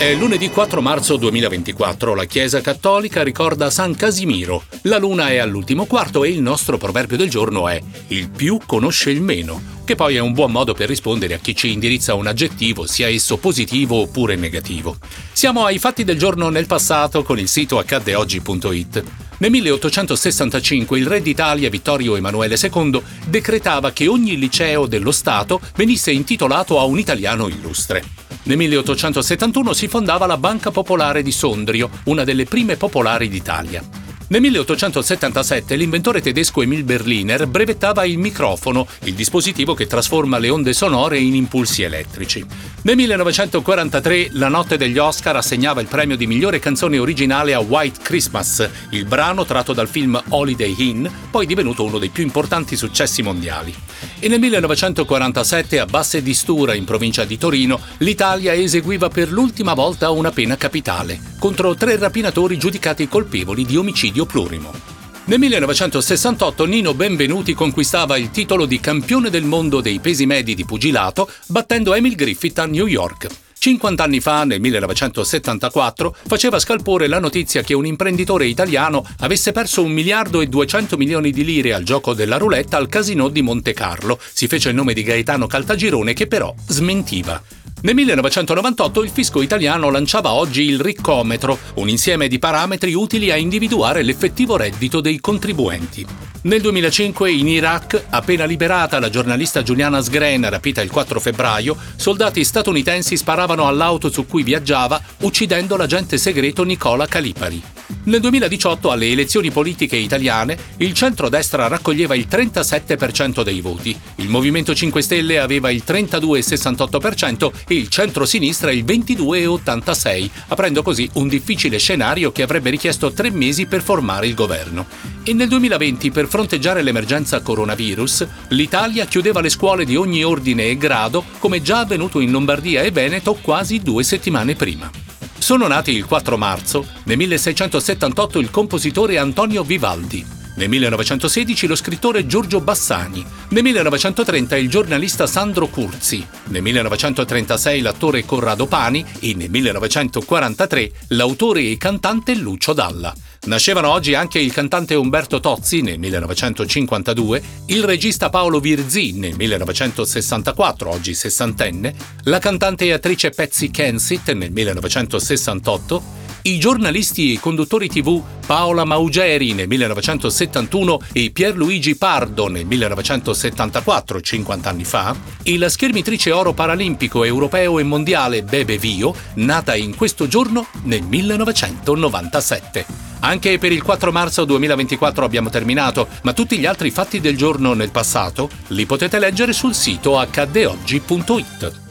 È lunedì 4 marzo 2024, la Chiesa Cattolica ricorda San Casimiro. La luna è all'ultimo quarto e il nostro proverbio del giorno è il più conosce il meno, che poi è un buon modo per rispondere a chi ci indirizza un aggettivo, sia esso positivo oppure negativo. Siamo ai fatti del giorno nel passato con il sito accaddeoggi.it. Nel 1865 il re d'Italia Vittorio Emanuele II decretava che ogni liceo dello Stato venisse intitolato a un italiano illustre. Nel 1871 si fondava la Banca Popolare di Sondrio, una delle prime popolari d'Italia. Nel 1877 l'inventore tedesco Emil Berliner brevettava il microfono, il dispositivo che trasforma le onde sonore in impulsi elettrici. Nel 1943 la notte degli Oscar assegnava il premio di migliore canzone originale a White Christmas, il brano tratto dal film Holiday Inn, poi divenuto uno dei più importanti successi mondiali. E nel 1947 a Basse di Stura, in provincia di Torino, l'Italia eseguiva per l'ultima volta una pena capitale contro tre rapinatori giudicati colpevoli di omicidio Plurimo. Nel 1968 Nino Benvenuti conquistava il titolo di campione del mondo dei pesi medi di pugilato battendo Emil Griffith a New York. 50 anni fa, nel 1974, faceva scalpore la notizia che un imprenditore italiano avesse perso un miliardo e 200 milioni di lire al gioco della roulette al casino di Monte Carlo. Si fece il nome di Gaetano Caltagirone che però smentiva. Nel 1998 il fisco italiano lanciava oggi il riccometro, un insieme di parametri utili a individuare l'effettivo reddito dei contribuenti. Nel 2005 in Iraq, appena liberata la giornalista Giuliana Sgren, rapita il 4 febbraio, soldati statunitensi sparavano all'auto su cui viaggiava, uccidendo l'agente segreto Nicola Calipari. Nel 2018 alle elezioni politiche italiane il centro-destra raccoglieva il 37% dei voti, il Movimento 5 Stelle aveva il 32,68% e il centro-sinistra il 22,86%, aprendo così un difficile scenario che avrebbe richiesto tre mesi per formare il governo. E nel 2020, per fronteggiare l'emergenza coronavirus, l'Italia chiudeva le scuole di ogni ordine e grado, come già avvenuto in Lombardia e Veneto quasi due settimane prima. Sono nati il 4 marzo, nel 1678 il compositore Antonio Vivaldi, nel 1916 lo scrittore Giorgio Bassani, nel 1930 il giornalista Sandro Curzi, nel 1936 l'attore Corrado Pani e nel 1943 l'autore e cantante Lucio Dalla. Nascevano oggi anche il cantante Umberto Tozzi nel 1952, il regista Paolo Virzì nel 1964, oggi sessantenne, la cantante e attrice Patsy Kensit nel 1968, i giornalisti e conduttori tv Paola Maugeri nel 1971 e Pierluigi Pardo nel 1974, 50 anni fa, e la schermitrice oro paralimpico europeo e mondiale Bebe Vio, nata in questo giorno nel 1997. Anche per il 4 marzo 2024 abbiamo terminato, ma tutti gli altri fatti del giorno nel passato li potete leggere sul sito hdeoggi.it.